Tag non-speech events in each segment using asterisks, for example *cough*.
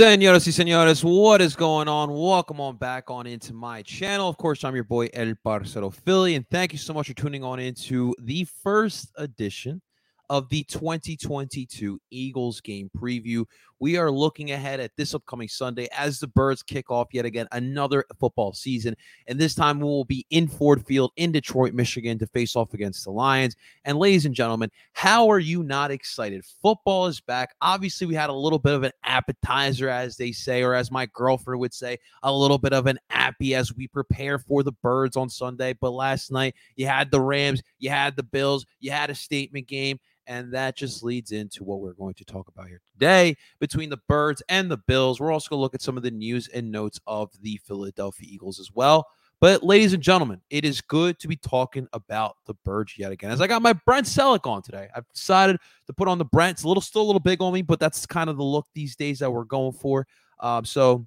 Señoras y señores, what is going on? Welcome on back on into my channel. Of course, I'm your boy El Parcero Philly, and thank you so much for tuning on into the first edition of the 2022 Eagles game preview. We are looking ahead at this upcoming Sunday as the Birds kick off yet again another football season. And this time we will be in Ford Field in Detroit, Michigan to face off against the Lions. And ladies and gentlemen, how are you not excited? Football is back. Obviously, we had a little bit of an appetizer, as they say, or as my girlfriend would say, a little bit of an appy as we prepare for the Birds on Sunday. But last night, you had the Rams, you had the Bills, you had a statement game. And that just leads into what we're going to talk about here today between the Birds and the Bills. We're also going to look at some of the news and notes of the Philadelphia Eagles as well. But, ladies and gentlemen, it is good to be talking about the Birds yet again. As I got my Brent Celek on today, I've decided to put on the Brent. It's a little, still a little big on me, but that's kind of the look these days that we're going for. Um, so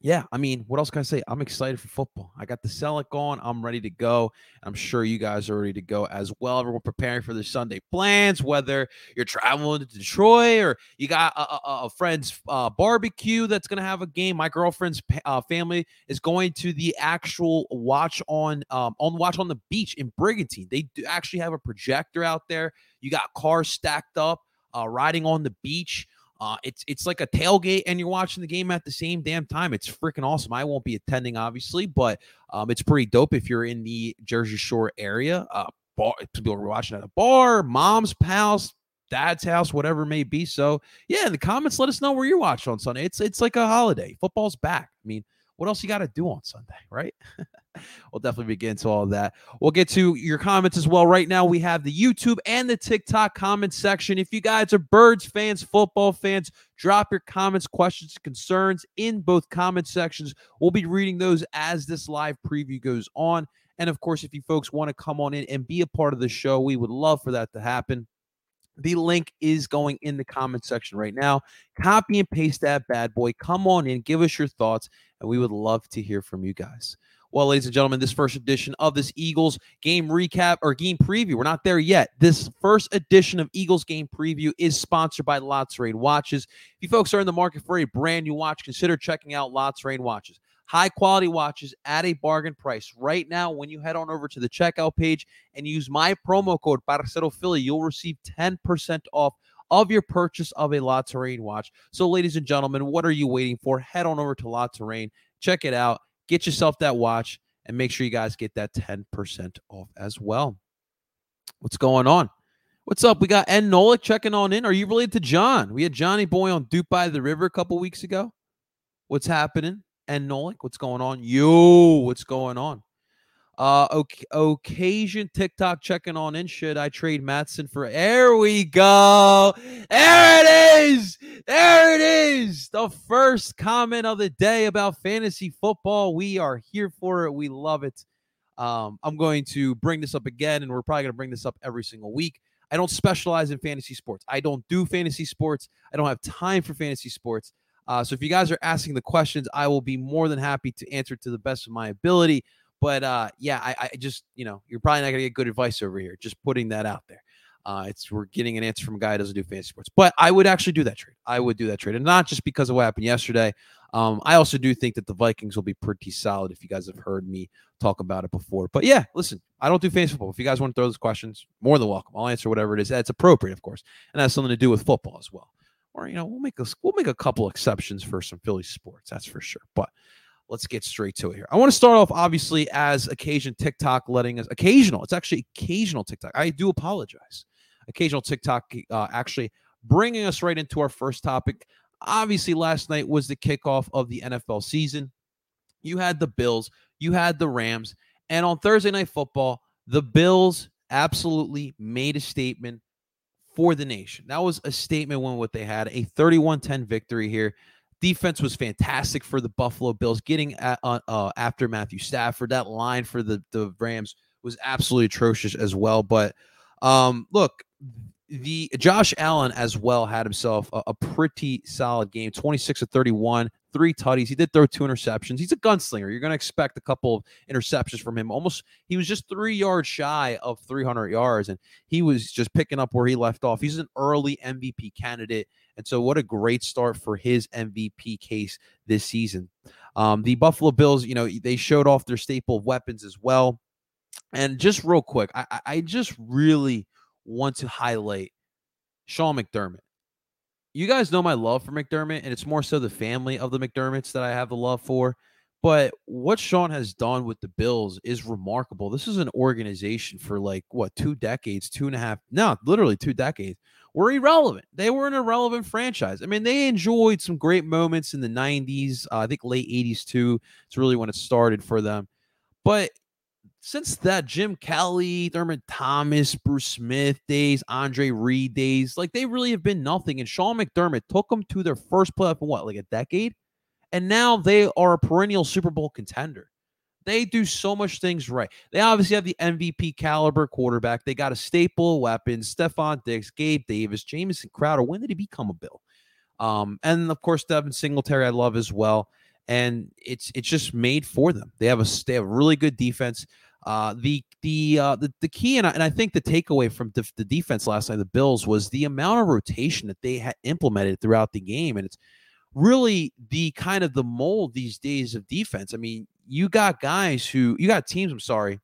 yeah, I mean, what else can I say? I'm excited for football. I got the Celek on. I'm ready to go. I'm sure you guys are ready to go as well. Everyone preparing for their Sunday plans, whether you're traveling to Detroit or you got a, a, a friend's uh, barbecue that's going to have a game. My girlfriend's uh, family is going to the actual watch on um, on watch on the beach in Brigantine. They actually have a projector out there. You got cars stacked up, uh, riding on the beach. Uh, it's it's like a tailgate, and you're watching the game at the same damn time. It's freaking awesome. I won't be attending, obviously, but um, it's pretty dope if you're in the Jersey Shore area. Uh, bar, people are watching at a bar, mom's house, dad's house, whatever it may be. So yeah, in the comments, let us know where you're watching on Sunday. It's it's like a holiday. Football's back. I mean, what else you got to do on Sunday, right? *laughs* we'll definitely get into all of that. We'll get to your comments as well. Right now, we have the YouTube and the TikTok comment section. If you guys are Birds fans, football fans, drop your comments, questions, concerns in both comment sections. We'll be reading those as this live preview goes on. And of course, if you folks want to come on in and be a part of the show, we would love for that to happen. The link is going in the comment section right now. Copy and paste that bad boy. Come on in, give us your thoughts, and we would love to hear from you guys. Well, ladies and gentlemen, this first edition of this Eagles game recap or game preview, we're not there yet. This first edition of Eagles game preview is sponsored by Lots Rain Watches. If you folks are in the market for a brand new watch, consider checking out Lots Rain Watches. High quality watches at a bargain price. Right now, when you head on over to the checkout page and use my promo code Parcero Philly, you'll receive 10% off of your purchase of a La Terrain watch. So, ladies and gentlemen, what are you waiting for? Head on over to La Terrain, check it out Get yourself that watch and make sure you guys get that 10% off as well. What's going on? What's up? We got N Nolik checking on in. Are you related to John? We had Johnny Boy on Duke by the River a couple weeks ago. What's happening? N Nolik, what's going on? Yo, what's going on? Uh, okay, occasion TikTok checking on in. Should I trade Matson for? There we go. There it is. There it is. The first comment of the day about fantasy football. We are here for it. We love it. Um, I'm going to bring this up again, and we're probably going to bring this up every single week. I don't specialize in fantasy sports. I don't do fantasy sports. I don't have time for fantasy sports. Uh, so if you guys are asking the questions, I will be more than happy to answer to the best of my ability. But uh, yeah, I, I just you know you're probably not gonna get good advice over here. Just putting that out there. Uh, it's we're getting an answer from a guy who doesn't do fantasy sports, but I would actually do that trade. I would do that trade, and not just because of what happened yesterday. Um, I also do think that the Vikings will be pretty solid. If you guys have heard me talk about it before, but yeah, listen, I don't do fantasy football. If you guys want to throw those questions, more than welcome. I'll answer whatever it is. That's appropriate, of course, and has something to do with football as well. Or you know, we'll make a we'll make a couple exceptions for some Philly sports. That's for sure. But let's get straight to it here. I want to start off obviously as occasion TikTok letting us occasional. It's actually occasional TikTok. I do apologize. Occasional TikTok uh, actually bringing us right into our first topic. Obviously, last night was the kickoff of the NFL season. You had the Bills, you had the Rams, and on Thursday night football, the Bills absolutely made a statement for the nation. That was a statement when what they had a 31-10 victory here. Defense was fantastic for the Buffalo Bills. Getting at, uh, uh, after Matthew Stafford, that line for the the Rams was absolutely atrocious as well. But um, look, the Josh Allen as well had himself a, a pretty solid game 26 to 31 three tutties. He did throw two interceptions. He's a gunslinger. You're going to expect a couple of interceptions from him. Almost, he was just three yards shy of 300 yards, and he was just picking up where he left off. He's an early MVP candidate And so, what a great start for his MVP case this season. Um, the Buffalo Bills, you know, they showed off their staple of weapons as well. And just real quick, I, I just really want to highlight Sean McDermott. You guys know my love for McDermott, and it's more so the family of the McDermotts that I have the love for. But what Sean has done with the Bills is remarkable. This is an organization for like what two decades, two and a half, no, literally two decades, were irrelevant. They were an irrelevant franchise. I mean, they enjoyed some great moments in the 90s, uh, I think late 80s too. It's really when it started for them. But since that Jim Kelly, Thurman Thomas, Bruce Smith days, Andre Reed days, like they really have been nothing. And Sean McDermott took them to their first playoff in what, like a decade? And now they are a perennial Super Bowl contender. They do so much things right. They obviously have the MVP caliber quarterback. They got a staple of weapons, Stefon Diggs, Gabe Davis, Jamison Crowder. When did he become a Bill? Um, and of course, Devin Singletary, I love as well. And it's it's just made for them. They have a they have a really good defense. Uh, the the uh, the the key and I, and I think the takeaway from the, the defense last night, the Bills, was the amount of rotation that they had implemented throughout the game, and it's really the kind of the mold these days of defense. I mean, you got guys who you got teams. I'm sorry,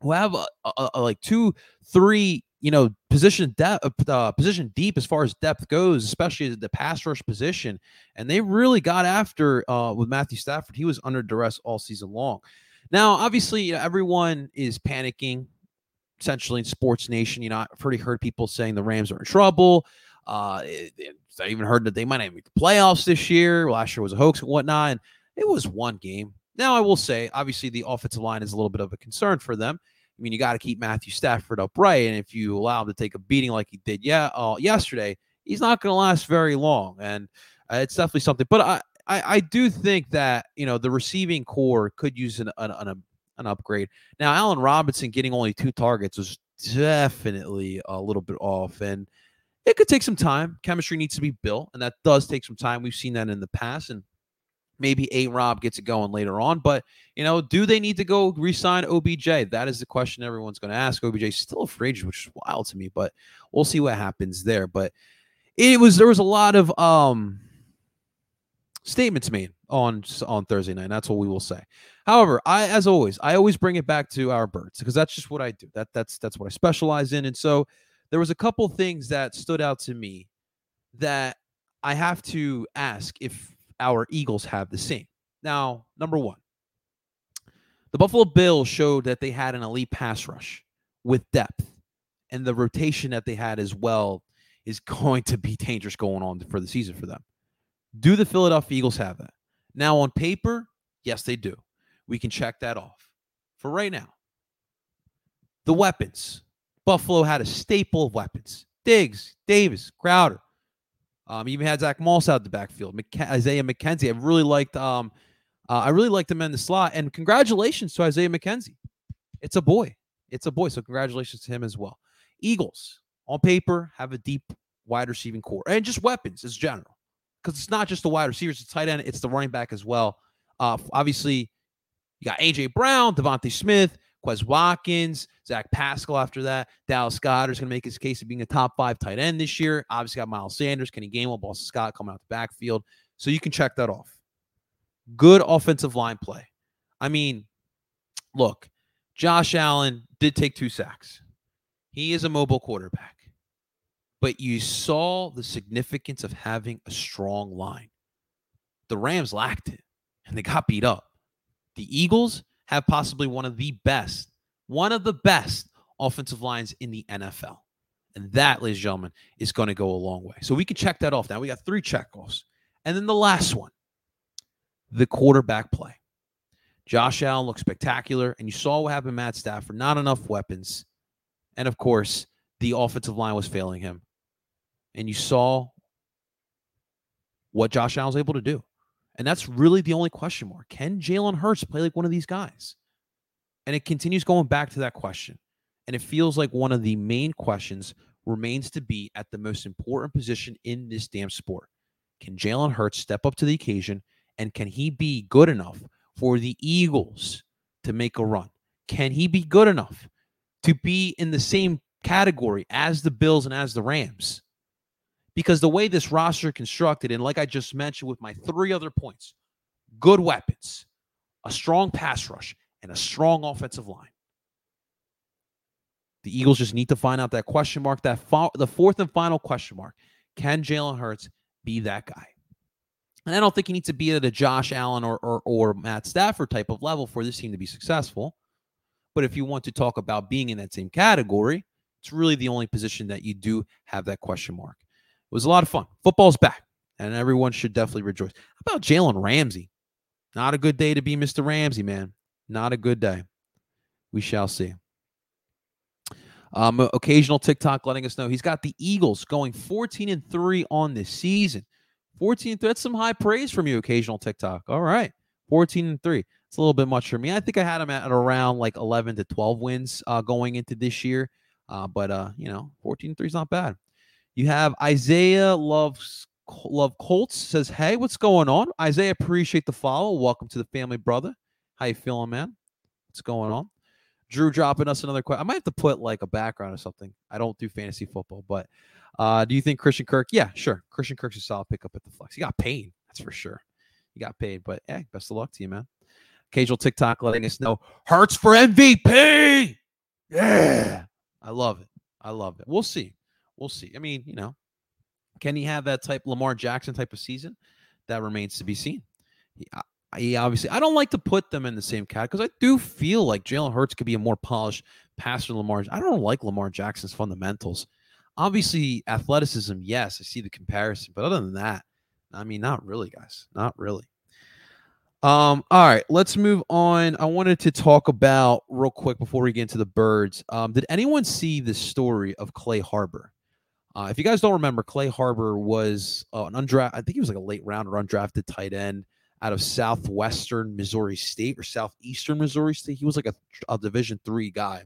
who have a, a, a like two, three, you know, position depth, uh, uh, position deep as far as depth goes, especially the pass rush position, and they really got after uh, with Matthew Stafford. He was under duress all season long. Now, obviously, you know, everyone is panicking. Essentially, in Sports Nation, you know, I've already heard people saying the Rams are in trouble. Uh, it, it, I even heard that they might not make the playoffs this year. Last year was a hoax and whatnot. And it was one game. Now, I will say, obviously, the offensive line is a little bit of a concern for them. I mean, you got to keep Matthew Stafford upright, and if you allow him to take a beating like he did, yeah, uh, yesterday, he's not going to last very long, and uh, it's definitely something. But I, I, I do think that you know the receiving core could use an an, an, an upgrade. Now, Allen Robinson getting only two targets was definitely a little bit off, and it could take some time. Chemistry needs to be built, and that does take some time. We've seen that in the past, and maybe A Rob gets it going later on. But you know, do they need to go resign OBJ? That is the question everyone's going to ask. OBJ still a free agent, which is wild to me, but we'll see what happens there. But it was there was a lot of um statements made on on Thursday night. That's what we will say. However, I as always, I always bring it back to our birds because that's just what I do. That that's that's what I specialize in. And so there was a couple things that stood out to me that I have to ask if our Eagles have the same. Now, number 1. The Buffalo Bills showed that they had an elite pass rush with depth and the rotation that they had as well is *laughs* going to be dangerous going on for the season for them. Do the Philadelphia Eagles have that? Now, on paper, yes, they do. We can check that off. For right now, the weapons. Buffalo had a staple of weapons Diggs, Davis, Crowder. Um, even had Zach Moss out the backfield. McK- Isaiah McKenzie. I really liked. Um, uh, I really liked him in the slot. And congratulations to Isaiah McKenzie. It's a boy. It's a boy. So congratulations to him as well. Eagles on paper have a deep wide receiving core and just weapons as general because it's not just the wide receivers, it's tight end, it's the running back as well. Uh, obviously, you got AJ Brown, DeVonta Smith, Quez Watkins, Zach Pascal after that. Dallas Goedert is going to make his case of being a top five tight end this year. Obviously, got Miles Sanders, Kenny Gainwell, Boston Scott coming out the backfield. So you can check that off. Good offensive line play. I mean, look, Josh Allen did take two sacks. He is a mobile quarterback but you saw the significance of having a strong line. The Rams lacked it and they got beat up. The Eagles have possibly one of the best, one of the best offensive lines in the NFL. And that, ladies and gentlemen, is going to go a long way. So we can check that off now. We got three checkoffs. And then the last one, the quarterback play. Josh Allen looked spectacular. And you saw what happened Matt Stafford, not enough weapons. And of course, the offensive line was failing him and you saw what Josh Allen was able to do. And that's really the only question mark. Can Jalen Hurts play like one of these guys? And it continues going back to that question. And it feels like one of the main questions remains to be at the most important position in this damn sport. Can Jalen Hurts step up to the occasion? And can he be good enough for the Eagles to make a run? Can he be good enough to be in the same category as the Bills and as the Rams? Because the way this roster constructed, and like I just mentioned with my three other points, good weapons, a strong pass rush, and a strong offensive line. The Eagles just need to find out that question mark, that fo- the fourth and final question mark. Can Jalen Hurts be that guy? And I don't think he needs to be at a Josh Allen or, or, or Matt Stafford type of level for this team to be successful. But if you want to talk about being in that same category, it's really the only position that you do have that question mark. Was a lot of fun. Football's back, and everyone should definitely rejoice. How about Jalen Ramsey? Not a good day to be Mr. Ramsey, man. Not a good day. We shall see. Um, occasional TikTok letting us know he's got the Eagles going 14 and 3 on this season. 14 That's some high praise from you, occasional TikTok. All right. 14 and 3. It's a little bit much for me. I think I had him at around like 11 to 12 wins uh, going into this year. Uh, but, uh, you know, 14 3 is not bad. You have Isaiah loves Love Colts says, "Hey, what's going on?" Isaiah, appreciate the follow. Welcome to the family, brother. How you feeling, man? What's going on? Drew dropping us another question. I might have to put like a background or something. I don't do fantasy football, but uh, do you think Christian Kirk? Yeah, sure. Christian Kirk's a solid pickup at the flex. He got paid, that's for sure. He got paid, but hey, best of luck to you, man. Occasional TikTok letting us know Hurts for MVP. Yeah, I love it. I love it. We'll see. We'll see. I mean, you know, can he have that type Lamar Jackson type of season? That remains to be seen. He, he obviously, I don't like to put them in the same cat because I do feel like Jalen Hurts could be a more polished passer than Lamar. I don't like Lamar Jackson's fundamentals. Obviously, athleticism, yes, I see the comparison, but other than that, I mean, not really, guys, not really. Um, all right, let's move on. I wanted to talk about real quick before we get into the birds. Um, did anyone see the story of Clay Harbor? Uh, if you guys don't remember, Clay Harbor was uh, an undrafted, I think he was like a late round or undrafted tight end out of southwestern Missouri State or southeastern Missouri State. He was like a, a Division three guy.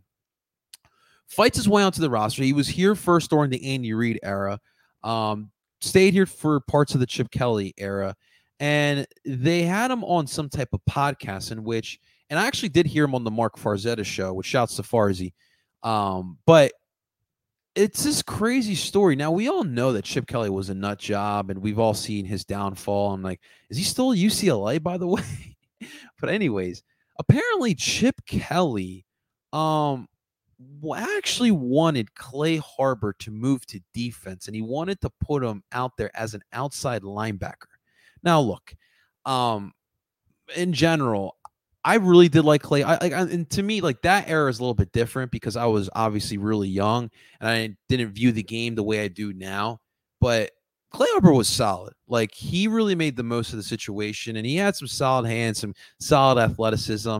Fights his way onto the roster. He was here first during the Andy Reid era. Um, stayed here for parts of the Chip Kelly era, and they had him on some type of podcast in which, and I actually did hear him on the Marc Farzetta show, which shouts to Farzi. Um, but it's this crazy story. Now we all know that Chip Kelly was a nut job, and we've all seen his downfall. I'm like, is he still UCLA, by the *laughs* way? but anyways, apparently Chip Kelly um actually wanted Clay Harbor to move to defense, and he wanted to put him out there as an outside linebacker. Now, look, um, in general, I really did like Clay. I like, and to me, like that era is a little bit different because I was obviously really young and I didn't view the game the way I do now. But Clay Harbor was solid. Like he really made the most of the situation, and he had some solid hands, some solid athleticism.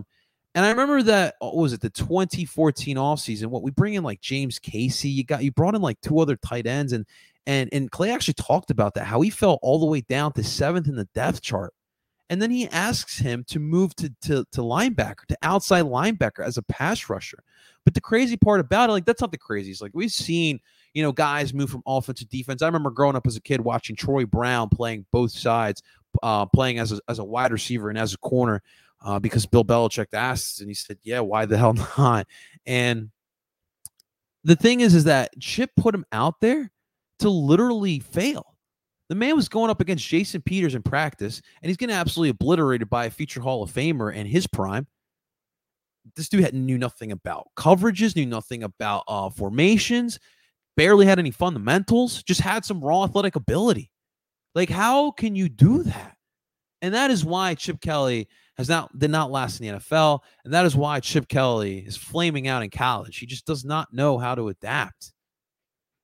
And I remember that what was it the 2014 offseason? What we bring in like James Casey, you got you brought in like two other tight ends, and and and Clay actually talked about that how he fell all the way down to seventh in the depth chart and then he asks him to move to, to, to linebacker, to outside linebacker as a pass rusher. But the crazy part about it, like that's not the craziest. Like we've seen, you know, guys move from offense to defense. I remember growing up as a kid watching Troy Brown playing both sides, uh, playing as a, as a wide receiver and as a corner, uh, because Bill Belichick asked, and he said, "Yeah, why the hell *laughs* not?" And the thing is, is that Chip put him out there to literally fail. The man was going up against Jason Peters in practice, and he's getting absolutely obliterated by a future Hall of Famer in his prime. This dude had, knew nothing about coverages, knew nothing about uh, formations, barely had any fundamentals, just had some raw athletic ability. Like, how can you do that? And that is why Chip Kelly has not did not last in the NFL, and that is why Chip Kelly is flaming out in college. He just does not know how to adapt.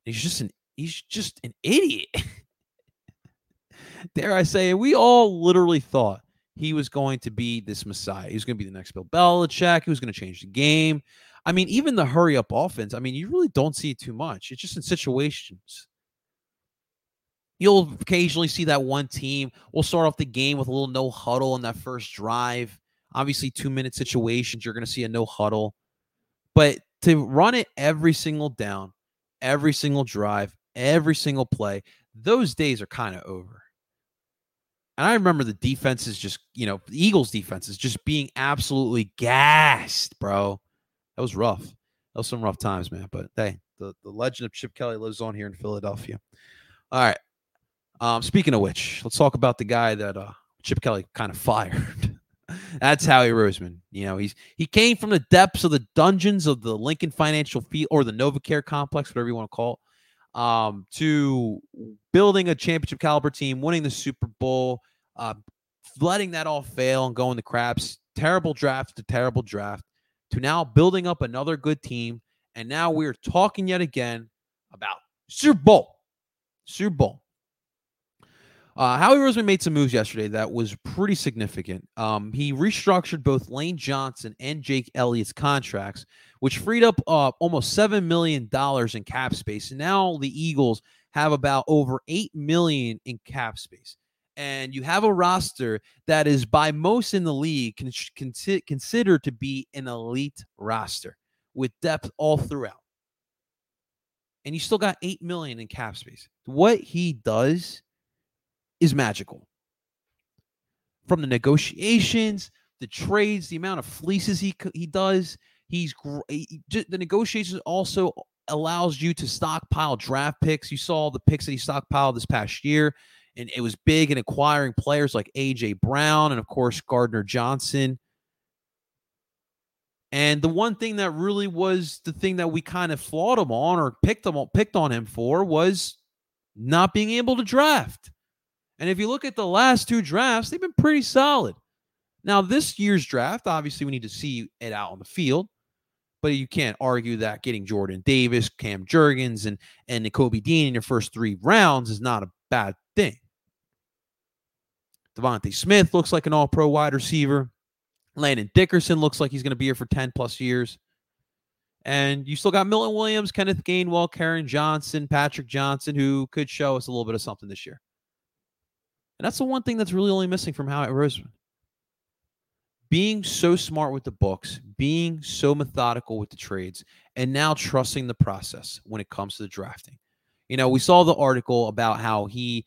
He's just an he's just an idiot. *laughs* dare I say, we all literally thought he was going to be this messiah. He was going to be the next Bill Belichick. He was going to change the game. I mean, even the hurry up offense, I mean, you really don't see it too much. It's just in situations. You'll occasionally see that one team will start off the game with a little no huddle on that first drive. Obviously, two minute situations, you're going to see a no huddle. But to run it every single down, every single drive, every single play, those days are kind of over. And I remember the defenses just, you know, the Eagles defenses just being absolutely gassed, bro. That was rough. That was some rough times, man. But hey, the, the legend of Chip Kelly lives on here in Philadelphia. All right. Um, speaking of which, let's talk about the guy that uh, Chip Kelly kind of *laughs* fired. That's Howie Roseman. You know, he's he came from the depths of the dungeons of the Lincoln Financial Field or the NovaCare complex, whatever you want to call it, um, to building a championship caliber team, winning the Super Bowl, uh, letting that all fail and going the craps. Terrible draft to terrible draft to now building up another good team. And now we're talking yet again about Super Bowl. Super Bowl. Uh, Howie Roseman made some moves yesterday that was pretty significant. Um, he restructured both Lane Johnson and Jake Elliott's contracts, which freed up uh, almost seven million dollars in cap space. And now the Eagles have about over eight million in cap space. And you have a roster that is by most in the league con- con- considered to be an elite roster with depth all throughout. And you still got eight million in cap space. What he does is magical. From the negotiations, the trades, the amount of fleeces he he does, he's great. The negotiations also allows you to stockpile draft picks. You saw the picks that he stockpiled this past year, and it was big in acquiring players like AJ Brown and of course Gardner Johnson. And the one thing that really was the thing that we kind of flawed him on or picked him picked on him for was not being able to draft. And if you look at the last two drafts, they've been pretty solid. Now, this year's draft, obviously, we need to see it out on the field, but you can't argue that getting Jordan Davis, Cam Jurgens, and and Nakobe Dean in your first three rounds is not a bad thing. DeVonta Smith looks like an all-pro wide receiver. Landon Dickerson looks like he's going to be here for 10 plus years. And you still got Milton Williams, Kenneth Gainwell, Karen Johnson, Patrick Johnson, who could show us a little bit of something this year. And that's the one thing that's really only missing from Howie Roseman. Being so smart with the books, being so methodical with the trades, and now trusting the process when it comes to the drafting. You know, we saw the article about how he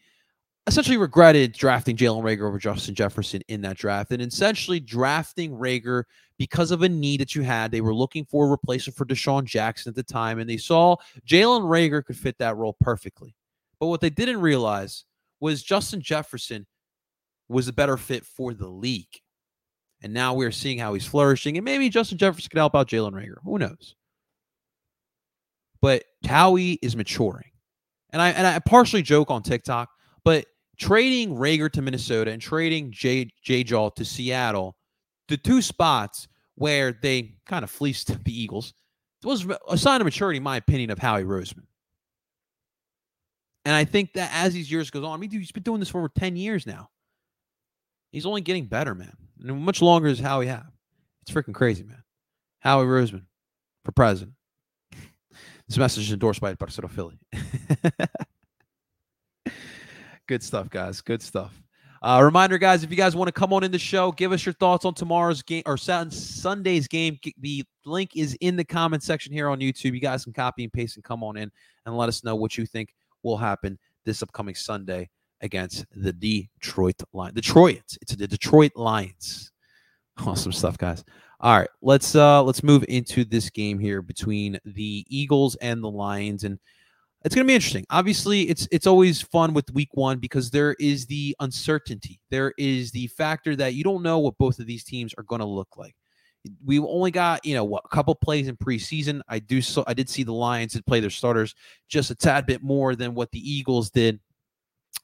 essentially regretted drafting Jalen Reagor over Justin Jefferson in that draft, and essentially drafting Reagor because of a need that you had. They were looking for a replacement for DeSean Jackson at the time, and they saw Jalen Reagor could fit that role perfectly. But what they didn't realize was Justin Jefferson was a better fit for the league. And now we're seeing how he's flourishing. And maybe Justin Jefferson could help out Jalen Reagor. Who knows? But Howie is maturing. And I and I partially joke on TikTok, but trading Reagor to Minnesota and trading J J Jaw to Seattle, the two spots where they kind of fleeced *laughs* the Eagles, was a sign of maturity, in my opinion, of Howie Roseman. And I think that as these years goes on, I mean, dude, he's been doing this for over 10 years now. He's only getting better, man. And much longer is Howie have. It's freaking crazy, man. Howie Roseman for president. *laughs* This message is endorsed by Barcelona Philly. *laughs* Good stuff, guys. Good stuff. Uh, reminder, guys, if you guys want to come on in the show, give us your thoughts on tomorrow's game or Sunday's game. The link is in the comment section here on YouTube. You guys can copy and paste and come on in and let us know what you think will happen this upcoming Sunday against the Detroit Lions. Detroit. It's the Detroit Lions. *laughs* Awesome stuff, guys. All right, let's uh let's move into this game here between the Eagles and the Lions and it's going to be interesting. Obviously, it's it's always fun with week 1 because there is the uncertainty. There is the factor that you don't know what both of these teams are going to look like we only got you know what a couple plays in preseason. I do so I did see the Lions did play their starters just a tad bit more than what the Eagles did,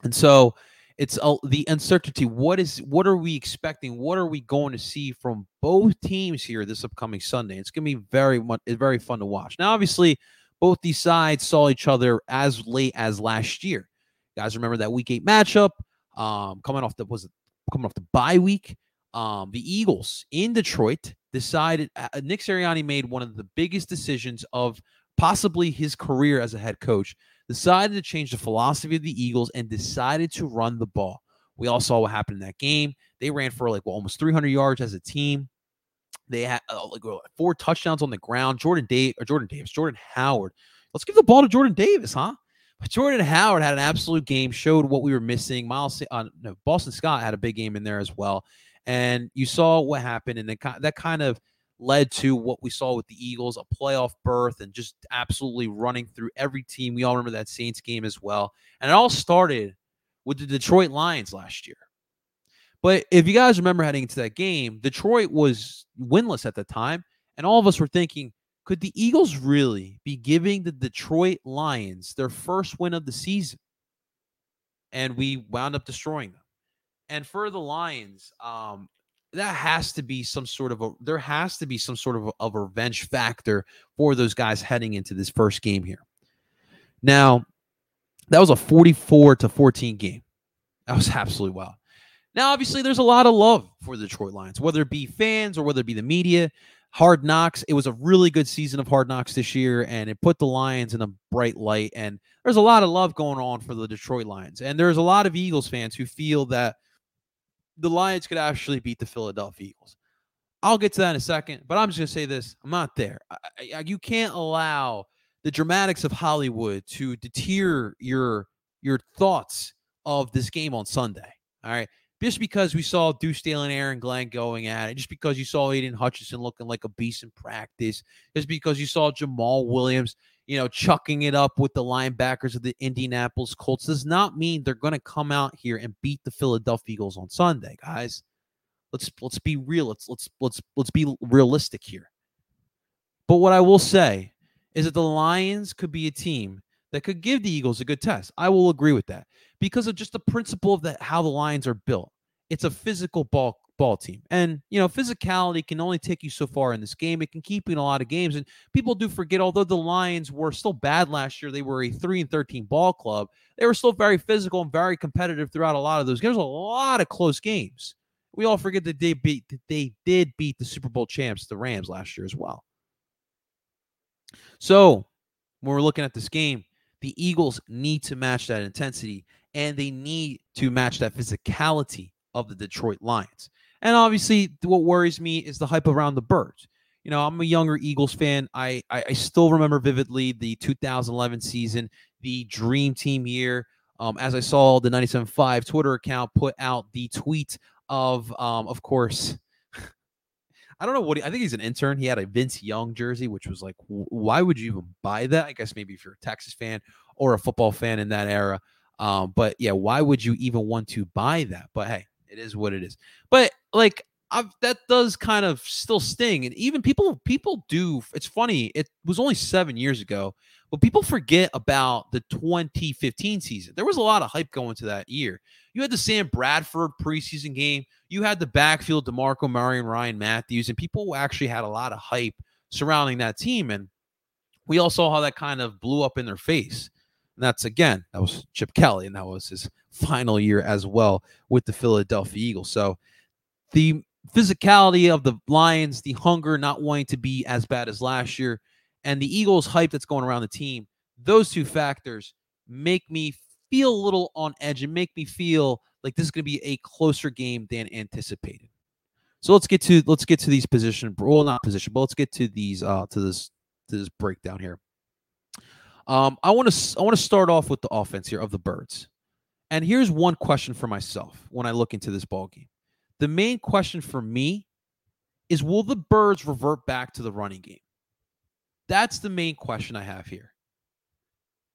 and so it's uh, the uncertainty. What is what are we expecting? What are we going to see from both teams here this upcoming Sunday? It's going to be very much very fun to watch. Now, obviously, both these sides saw each other as late as last year. You guys, remember that Week Eight matchup? Um, coming off the was it coming off the bye week? Um, the Eagles in Detroit decided uh, Nick Sirianni made one of the biggest decisions of possibly his career as a head coach. Decided to change the philosophy of the Eagles and decided to run the ball. We all saw what happened in that game. They ran for like well, almost 300 yards as a team. They had uh, like four touchdowns on the ground. Jordan Dave or Jordan Davis, Jordan Howard. Let's give the ball to Jordan Davis, huh? But Jordan Howard had an absolute game, showed what we were missing. Miles, uh, no, Boston Scott had a big game in there as well and you saw what happened, and then that kind of led to what we saw with the Eagles, a playoff berth, and just absolutely running through every team. We all remember that Saints game as well. And it all started with the Detroit Lions last year. But if you guys remember heading into that game, Detroit was winless at the time. And all of us were thinking, could the Eagles really be giving the Detroit Lions their first win of the season? And we wound up destroying them. And for the Lions, um, that has to be some sort of a there has to be some sort of a, of a revenge factor for those guys heading into this first game here. Now, that was a 44 to 14 game. That was *laughs* absolutely wild. Now, obviously, there's a lot of love for the Detroit Lions, whether it be fans or whether it be the media. Hard Knocks, it was a really good season of Hard Knocks this year, and it put the Lions in a bright light. And there's a lot of love going on for the Detroit Lions. And there's a lot of Eagles fans who feel that the Lions could actually beat the Philadelphia Eagles. I'll get to that in a second, but I'm just going to say this I'm not there. I, I, you can't allow the dramatics of Hollywood to deter your your thoughts of this game on Sunday. All right. Just because we saw Duce Staley and Aaron Glenn going at it, just because you saw Aidan Hutchinson looking like a beast in practice, just because you saw Jamaal Williams, you know, chucking it up with the linebackers of the Indianapolis Colts does not mean they're going to come out here and beat the Philadelphia Eagles on Sunday, guys. Let's let's be real. Let's let's let's let's be realistic here. But what I will say is that the Lions could be a team that could give the Eagles a good test. I will agree with that because of just the principle of that how the Lions are built. It's a physical ball ball team. And, you know, physicality can only take you so far in this game. It can keep you in a lot of games. And people do forget, although the Lions were still bad last year, they were a 3 and 13 ball club. They were still very physical and very competitive throughout a lot of those games. A lot of close games. We all forget that they beat that they did beat the Super Bowl champs, the Rams, last year as well. So when we're looking at this game, the Eagles need to match that intensity and they need to match that physicality of the Detroit Lions. And obviously, what worries me is the hype around the birds. You know, I'm a younger Eagles fan. I, I, I still remember vividly the 2011 season, the dream team year. Um, as I saw the 97.5 Twitter account put out the tweet of, um, of course, *laughs* I don't know what he, I think he's an intern. He had a Vince Young jersey, which was like, why would you even buy that? I guess maybe if you're a Texas fan or a football fan in that era. Um, but yeah, why would you even want to buy that? But hey, it is what it is. But like I've, that does kind of still sting, and even people people do. It's funny. It was only seven years ago, but people forget about the 2015 season. There was a lot of hype going to that year. You had the Sam Bradford preseason game. You had the backfield DeMarco Murray and Ryan Mathews, and people actually had a lot of hype surrounding that team. And we all saw how that kind of blew up in their face. And that's again, that was Chip Kelly, and that was his final year as well with the Philadelphia Eagles. So the physicality of the Lions, the hunger, not wanting to be as bad as last year, and the Eagles' hype that's going around the team, those two factors make me feel a little on edge and make me feel like this is going to be a closer game than anticipated. So let's get to let's get to these position well not position, but let's get to these uh to this to this breakdown here. Um, I want to I want to start off with the offense here of the Birds. And here's one question for myself when I look into this ball game. The main question for me is will the Birds revert back to the running game? That's the main question I have here.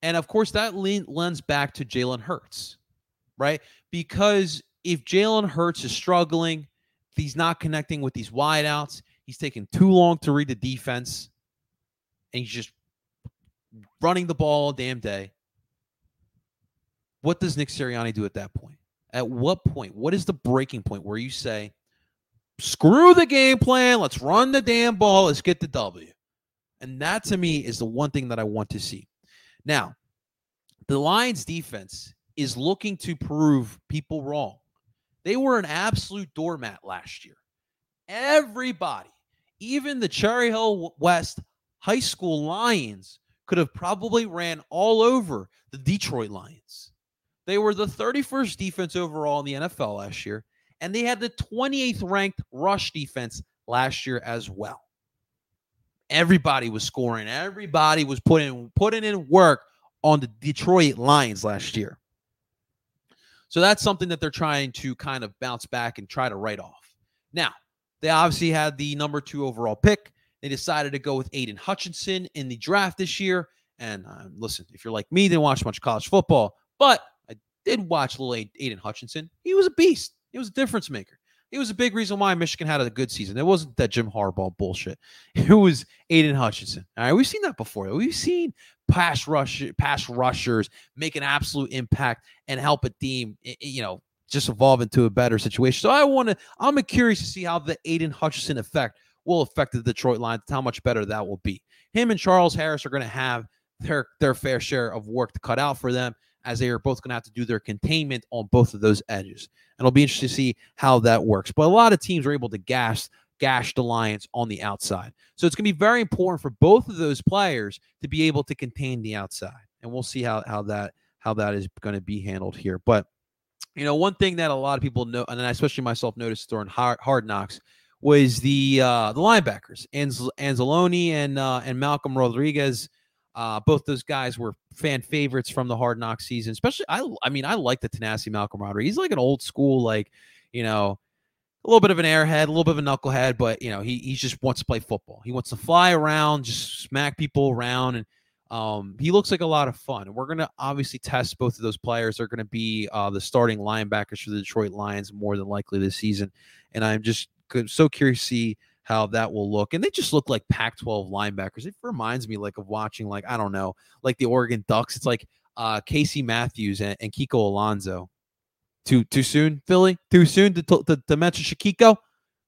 And of course, that lends back to Jalen Hurts, right? Because if Jalen Hurts is struggling, he's not connecting with these wideouts, he's taking too long to read the defense, and he's just running the ball all damn day. What does Nick Sirianni do at that point? At what point? What is the breaking point where you say, screw the game plan, let's run the damn ball, let's get the W? And that to me is the one thing that I want to see. Now, the Lions defense is looking to prove people wrong. They were an absolute doormat last year. Everybody, even the Cherry Hill West High School Lions, could have probably ran all over the Detroit Lions. They were the 31st defense overall in the NFL last year, and they had the 28th ranked rush defense last year as well. Everybody was scoring. Everybody was putting putting in work on the Detroit Lions last year. So that's something that they're trying to kind of bounce back and try to write off. Now, They obviously had the number two overall pick. They decided to go with Aidan Hutchinson in the draft this year. And uh, listen, if you're like me, didn't watch much college football, but I did watch little Aidan Hutchinson. He was a beast. He was a difference maker. He was a big reason why Michigan had a good season. It wasn't that Jim Harbaugh bullshit. *laughs* It was Aidan Hutchinson. All right, we've seen that before. We've seen pass rush, pass rushers make an absolute impact and help a team, you know, just evolve into a better situation. So I want to, I'm curious to see how the Aidan Hutchinson effect will affect the Detroit Lions, how much better that will be. Him and Charles Harris are going to have their their fair share of work to cut out for them as they are both going to have to do their containment on both of those edges. And it'll be interesting to see how that works. But a lot of teams are able to gash gash the Lions on the outside. So it's going to be very important for both of those players to be able to contain the outside. And we'll see how how that how that is going to be handled here. But you know, one thing that a lot of people know, and especially myself noticed during hard, hard knocks, was the uh, the linebackers, Anz- Anzalone and uh, and Malcolm Rodriguez. Uh, both those guys were fan favorites from the hard knock season. Especially, I I mean, I like the tenacity Malcolm Rodriguez. He's like an old school, like you know, a little bit of an airhead, a little bit of a knucklehead, but you know, he he just wants to play football. He wants to fly around, just smack people around, and um, he looks like a lot of fun. And we're to obviously test both of those players. They're to be uh, the starting linebackers for the Detroit Lions more than likely this season. And I'm just so curious to see how that will look. And they just look like Pac 12 linebackers. It reminds me like of watching, like, I don't know, like the Oregon Ducks. It's like uh, Casey Matthews and, and Kiko Alonso. Too too soon, Philly? Too soon to, to, to mention Shakiko?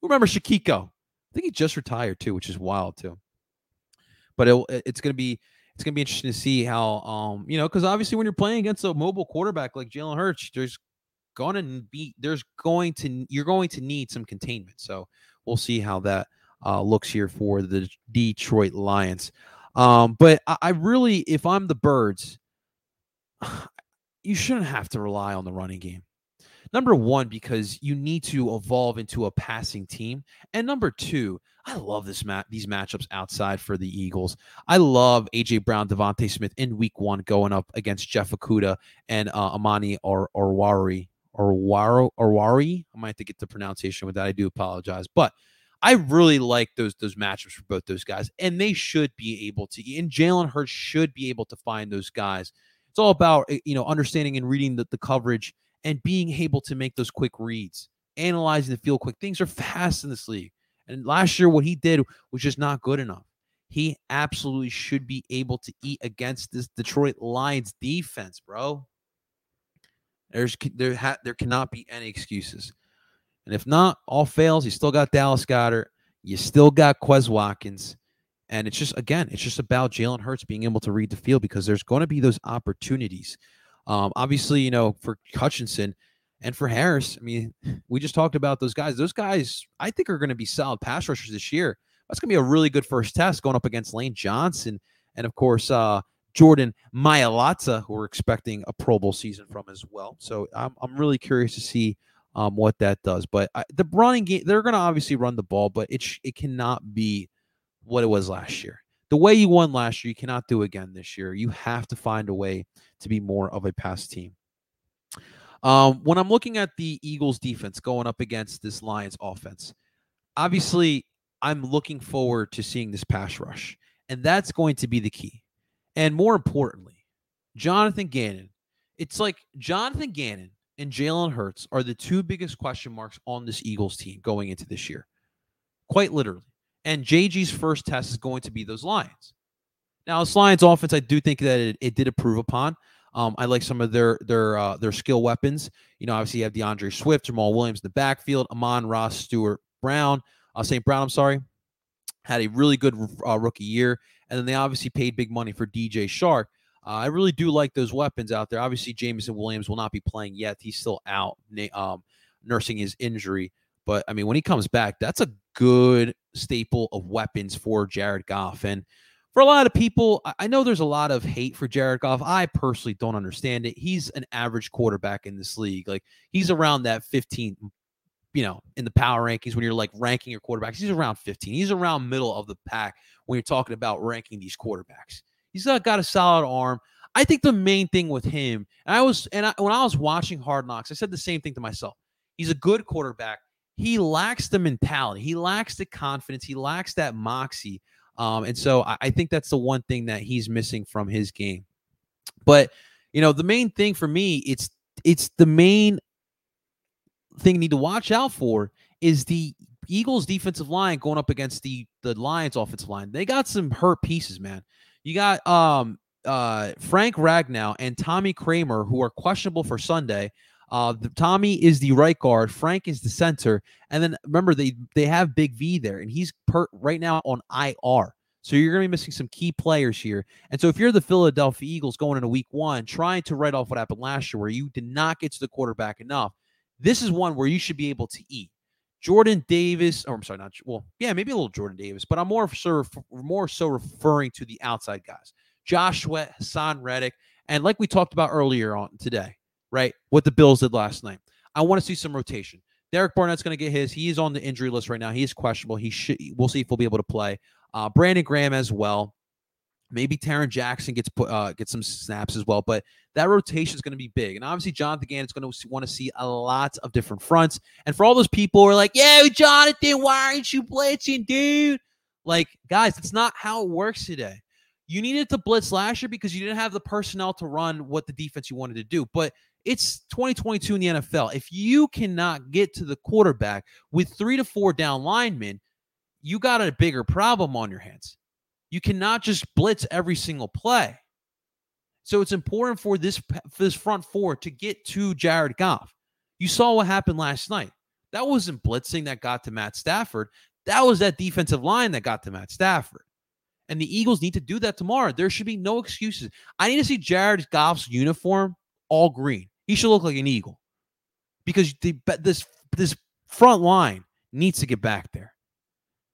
Remember Shakiko? I think he just retired too, which is wild too. But it, it's to be it's to be interesting to see how, um, you know, because obviously when you're playing against a mobile quarterback like Jalen Hurts, there's to be, there's going to, you're going to need some containment. So we'll see how that uh, looks here for the Detroit Lions. Um, but I, I really, if I'm the Birds, *sighs* you shouldn't have to rely on the running game. Number one, because you need to evolve into a passing team, and number two, I love this mat these matchups outside for the Eagles. I love AJ Brown, DeVonta Smith in Week One going up against Jeff Okudah and uh, Amani or Oruwariye or Waro Oruwariye. I might have to get the pronunciation with that. I do apologize, but I really like those those matchups for both those guys, and they should be able to. And Jalen Hurts should be able to find those guys. It's all about eh, you know understanding and reading the, the coverage and being able to make those quick reads, analyzing the field quick. Things are fast in this league. And last year, what he did was just not good enough. He absolutely should be able to eat against this Detroit Lions defense, bro. There's there ha, there cannot be any excuses. And if not, all fails. You still got Dallas Goedert. You still got Quez Watkins. And it's just again, it's just about Jalen Hurts being able to read the field because there's going to be those opportunities. Um, obviously, you know, for Hutchinson, and for Harris, I mean, *laughs* we just talked about those guys. Those guys, I think, are going to be solid pass rushers this year. That's going to be a really good first test going up against Lane Johnson and, of course, uh, Jordan Mailata, who we're expecting a Pro Bowl season from as well. So I'm, I'm really curious to see um, what that does. But I, the running game, they're going to obviously run the ball, but it sh- it cannot be what it was last year. The way you won last year, you cannot do again this year. You have to find a way to be more of a pass team. Um, when I'm looking at the Eagles defense going up against this Lions offense, obviously I'm looking forward to seeing this pass rush, and that's going to be the key. And more importantly, Jonathan Gannon. It's like Jonathan Gannon and Jalen Hurts are the two biggest question marks on this Eagles team going into this year, quite literally. And JG's first test is going to be those Lions. Now, this Lions offense, I do think that it, it did improve upon. Um, I like some of their their uh, their skill weapons. You know, obviously you have D'Andre Swift, Jamaal Williams in the backfield, Amon Ross, Stewart Brown, uh, St. Brown. I'm sorry, had a really good uh, rookie year, and then they obviously paid big money for DJ Chark. Uh, I really do like those weapons out there. Obviously, Jameson Williams will not be playing yet; he's still out, um, nursing his injury. But I mean, when he comes back, that's a good staple of weapons for Jared Goff. And for a lot of people, I know there's a lot of hate for Jared Goff. I personally don't understand it. He's an average quarterback in this league. Like he's around that 15, you know, in the power rankings when you're like ranking your quarterbacks. He's around 15. He's around middle of the pack when you're talking about ranking these quarterbacks. He's got, got a solid arm. I think the main thing with him, and I was, and I, when I was watching Hard Knocks, I said the same thing to myself. He's a good quarterback. he lacks the mentality. He lacks the confidence. He lacks that moxie. Um, and so I, I think that's the one thing that he's missing from his game. But you know, the main thing for me, it's it's the main thing you need to watch out for is the Eagles defensive line going up against the the Lions offensive line. They got some hurt pieces, man. You got um uh Frank Ragnow and Tommy Kraemer who are questionable for Sunday. Uh, the, Tommy is the right guard. Frank is the center, and then remember they they have Big V there, and he's per, right now on IR. So you're going to be missing some key players here. And so if you're the Philadelphia Eagles going into Week One, trying to write off what happened last year, where you did not get to the quarterback enough, this is one where you should be able to eat. Jordan Davis, or I'm sorry, not well, yeah, maybe a little Jordan Davis, but I'm more so more so referring to the outside guys, Joshua Haason Reddick, and like we talked about earlier on today, right? What the Bills did last night. I want to see some rotation. Derek Barnett's going to get his. He is on the injury list right now. He is questionable. He should. We'll see if he'll be able to play. Uh, Brandon Graham as well. Maybe Tarron Jackson gets put uh, gets some snaps as well, but that rotation is going to be big. And obviously, Jonathan is going to want to see a lot of different fronts. And for all those people who are like, "Yeah, Jonathan, why aren't you blitzing, dude?" Like, guys, that's not how it works today. You needed to blitz last year because you didn't have the personnel to run what the defense you wanted to do. But it's 2022 in the NFL. If you cannot get to the quarterback with three to four down linemen, you got a bigger problem on your hands. You cannot just blitz every single play. So it's important for this for this front four to get to Jared Goff. You saw what happened last night. That wasn't blitzing that got to Matt Stafford. That was that defensive line that got to Matt Stafford. And the Eagles need to do that tomorrow. There should be no excuses. I need to see Jared Goff's uniform all green. He should look like an eagle because the, this this front line needs to get back there.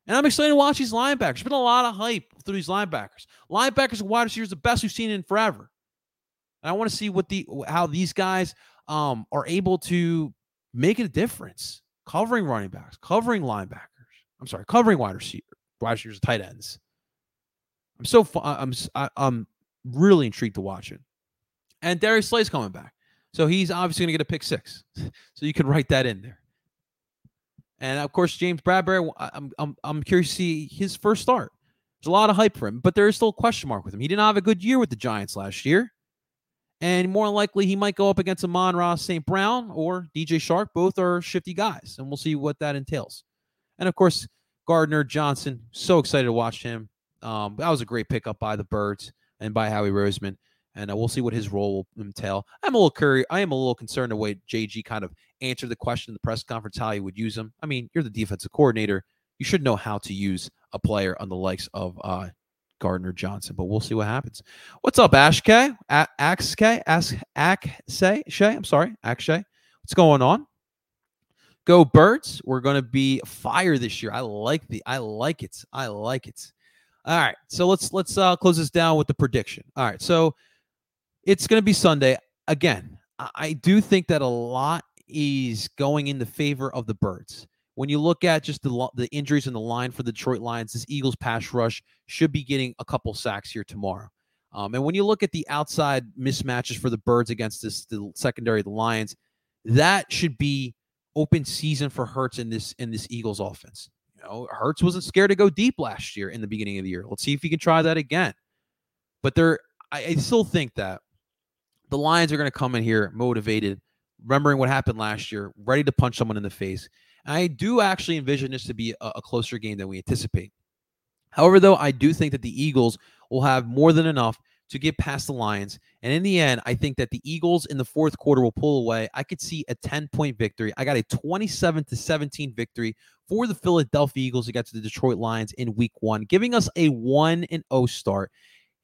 And I'm excited to watch these linebackers. There's been a lot of hype through these linebackers. Linebackers and wide receivers, the best we've seen in forever. And I want to see what the how these guys um, are able to make a difference covering running backs, covering linebackers. I'm sorry, covering wide receivers, wide receivers, tight ends. I'm so fun, I'm I'm really intrigued to watch it. And Darius Slay's coming back, so he's obviously going to get a pick six. *laughs* so you can write that in there. And of course, James Bradberry, I'm, I'm, I'm curious to see his first start. There's a lot of hype for him, but there is still a question mark with him. He didn't have a good year with the Giants last year. And more likely, he might go up against Amon-Ra St. Brown or DJ Chark. Both are shifty guys, and we'll see what that entails. And of course, Gardner Johnson, so excited to watch him. Um, that was a great pickup by the Birds and by Howie Roseman and uh, we'll see what his role will entail. I'm a little curious. I am a little concerned the way JG kind of answered the question in the press conference how you would use him. I mean, you're the defensive coordinator. You should know how to use a player on the likes of uh, Gardner Johnson, but we'll see what happens. What's up, Ash K? Ax K? Ask Ak Say Shay? I'm sorry, Akshay. What's going on? Go Birds. We're going to be fire this year. I like the. I like it. I like it. All right, so let's let's uh, close this down with the prediction. All right, so it's going to be Sunday. Again, I do think that a lot is going in the favor of the Birds. When you look at just the the injuries in the line for the Detroit Lions, this Eagles pass rush should be getting a couple sacks here tomorrow. Um, and when you look at the outside mismatches for the Birds against this the secondary, the Lions, that should be open season for Hurts in this in this Eagles offense. You know, Hurts wasn't scared to go deep last year in the beginning of the year. Let's see if he can try that again. But there, I, I still think that the Lions are going to come in here motivated, remembering what happened last year, ready to punch someone in the face. And I do actually envision this to be a, a closer game than we anticipate. However, though, I do think that the Eagles will have more than enough to get past the Lions. And in the end, I think that the Eagles in the fourth quarter will pull away. I could see a 10 point victory. I got a 27 to 17 victory for the Philadelphia Eagles against the Detroit Lions in week one, giving us a 1 and 0 start.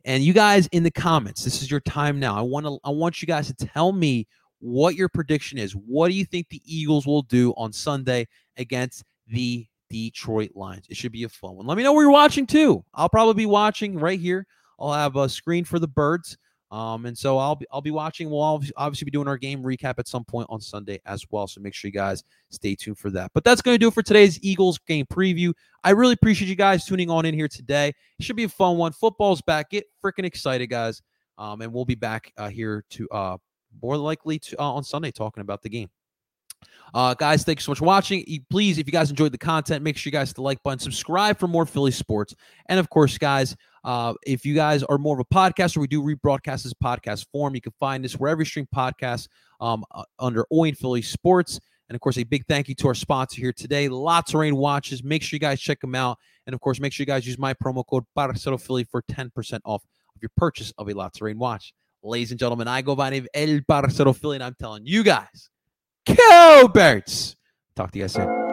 And you guys in the comments, this is your time now. I want to I want you guys to tell me what your prediction is. What do you think the Eagles will do on Sunday against the Detroit Lions? It should be a fun one. Let me know where you're watching too. I'll probably be watching right here. I'll have a screen for the birds. Um, and so I'll be I'll be watching. We'll obviously be doing our game recap at some point on Sunday as well. So make sure you guys stay tuned for that. But that's going to do it for today's Eagles game preview. I really appreciate you guys tuning on in here today. It should be a fun one. Football's back. Get freaking excited, guys. Um, and we'll be back uh, here to uh, more likely to uh, on Sunday talking about the game. Uh, guys, thanks so much for watching. Please, if you guys enjoyed the content, make sure you guys hit the like button, subscribe for more Philly sports. And of course, guys, uh, if you guys are more of a podcaster, we do rebroadcast this podcast form. You can find this wherever you stream podcasts um, uh, under Oin Philly Sports. And of course, a big thank you to our sponsor here today, Lots of Rain Watches. Make sure you guys check them out. And of course, make sure you guys use my promo code Parcero Philly for 10% off of your purchase of a Lots of Rain watch. Ladies and gentlemen, I go by name El Parcero Philly, and I'm telling you guys, Cowbirds. Talk to you guys soon.